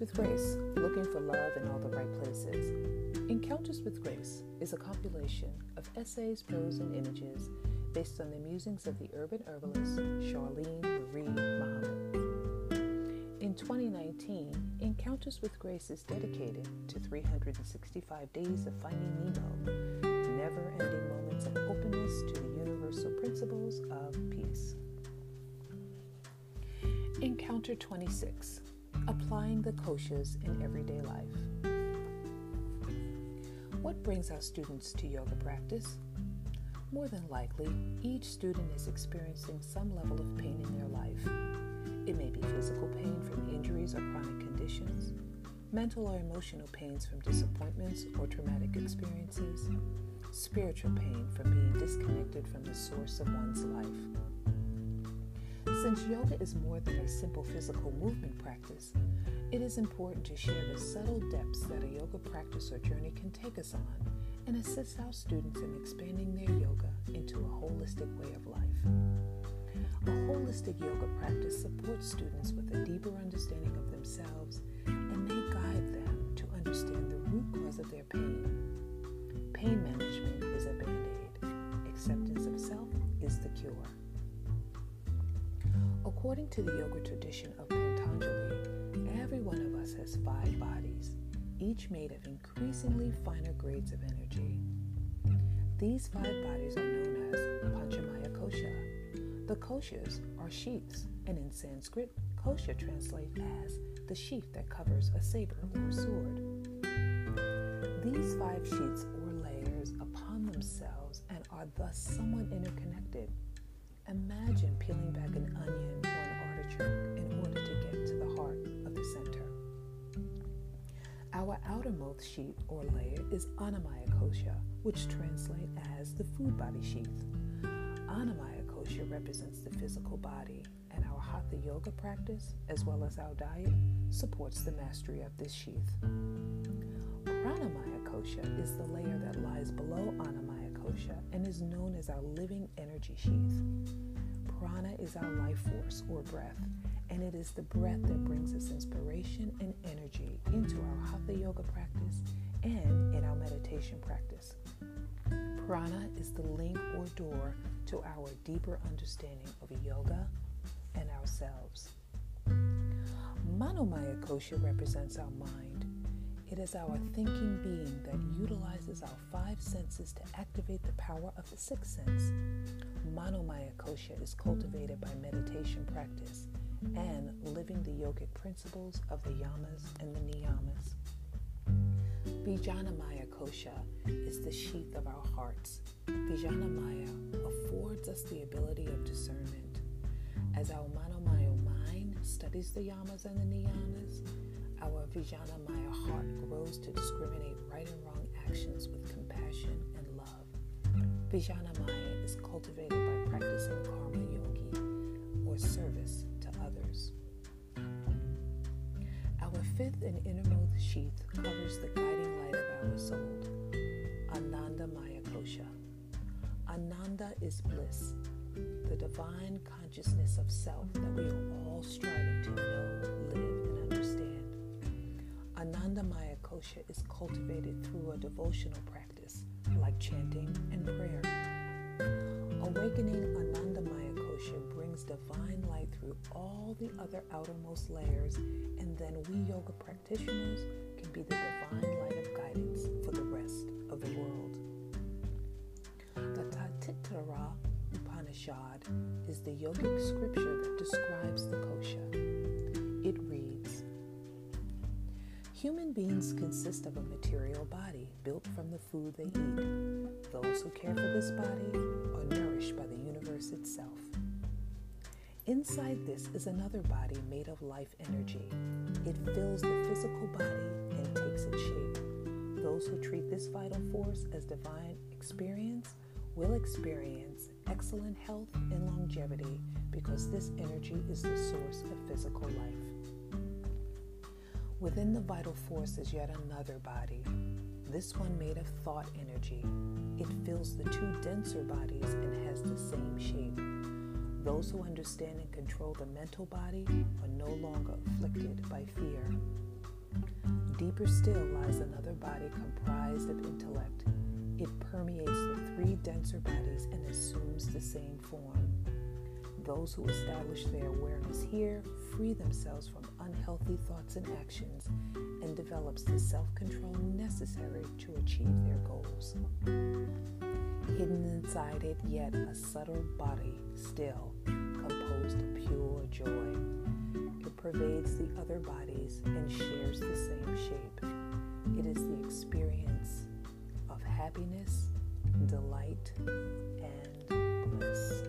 with Grace Looking for Love in All the Right Places. Encounters with Grace is a compilation of essays, prose, and images based on the musings of the urban herbalist Charlene Marie Muhammad. In 2019, Encounters with Grace is dedicated to 365 days of finding Nemo, never ending moments of openness to the universal principles of peace. Encounter 26 Applying the koshas in everyday life. What brings our students to yoga practice? More than likely, each student is experiencing some level of pain in their life. It may be physical pain from injuries or chronic conditions, mental or emotional pains from disappointments or traumatic experiences, spiritual pain from being disconnected from the source of one's life. Since yoga is more than a simple physical movement practice, it is important to share the subtle depths that a yoga practice or journey can take us on and assist our students in expanding their yoga into a holistic way of life. A holistic yoga practice supports students with a deeper understanding of themselves and may guide them to understand the root cause of their pain. Pain management is a band aid, acceptance of self is the cure. According to the yoga tradition of Patanjali, every one of us has five bodies, each made of increasingly finer grades of energy. These five bodies are known as Panchamaya Kosha. The koshas are sheaths, and in Sanskrit, kosha translates as the sheath that covers a saber or sword. These five sheaths or layers upon themselves and are thus somewhat interconnected Imagine peeling back an onion or an artichoke in order to get to the heart of the center. Our outermost sheath or layer is Annamaya Kosha, which translates as the food body sheath. Annamaya Kosha represents the physical body, and our Hatha yoga practice, as well as our diet, supports the mastery of this sheath. Pranamaya Kosha is the layer that lies below Annamaya and is known as our living energy sheath. Prana is our life force or breath, and it is the breath that brings us inspiration and energy into our hatha yoga practice and in our meditation practice. Prana is the link or door to our deeper understanding of yoga and ourselves. Manomaya kosha represents our mind it is our thinking being that utilizes our five senses to activate the power of the sixth sense. Manomaya kosha is cultivated by meditation practice and living the yogic principles of the yamas and the niyamas. Vijnanamaya kosha is the sheath of our hearts. Vijnanamaya affords us the ability of discernment. As our Manomaya mind studies the yamas and the niyamas, our Vijnanamaya heart grows to discriminate right and wrong actions with compassion and love. Vijnanamaya is cultivated by practicing karma yogi or service to others. Our fifth and innermost sheath covers the guiding light of our soul, Ananda Maya Kosha. Ananda is bliss, the divine consciousness of self that we are all striving to know, Is cultivated through a devotional practice like chanting and prayer. Awakening Anandamaya Kosha brings divine light through all the other outermost layers, and then we yoga practitioners can be the divine light of guidance for the rest of the world. The Taittiriya Upanishad is the yogic scripture that describes the kosha. Human beings consist of a material body built from the food they eat. Those who care for this body are nourished by the universe itself. Inside this is another body made of life energy. It fills the physical body and takes its shape. Those who treat this vital force as divine experience will experience excellent health and longevity because this energy is the source of physical life. Within the vital force is yet another body, this one made of thought energy. It fills the two denser bodies and has the same shape. Those who understand and control the mental body are no longer afflicted by fear. Deeper still lies another body comprised of intellect. It permeates the three denser bodies and assumes the same form. Those who establish their awareness here free themselves from unhealthy thoughts and actions and develops the self control necessary to achieve their goals. Hidden inside it, yet a subtle body still composed of pure joy. It pervades the other bodies and shares the same shape. It is the experience of happiness, delight, and bliss.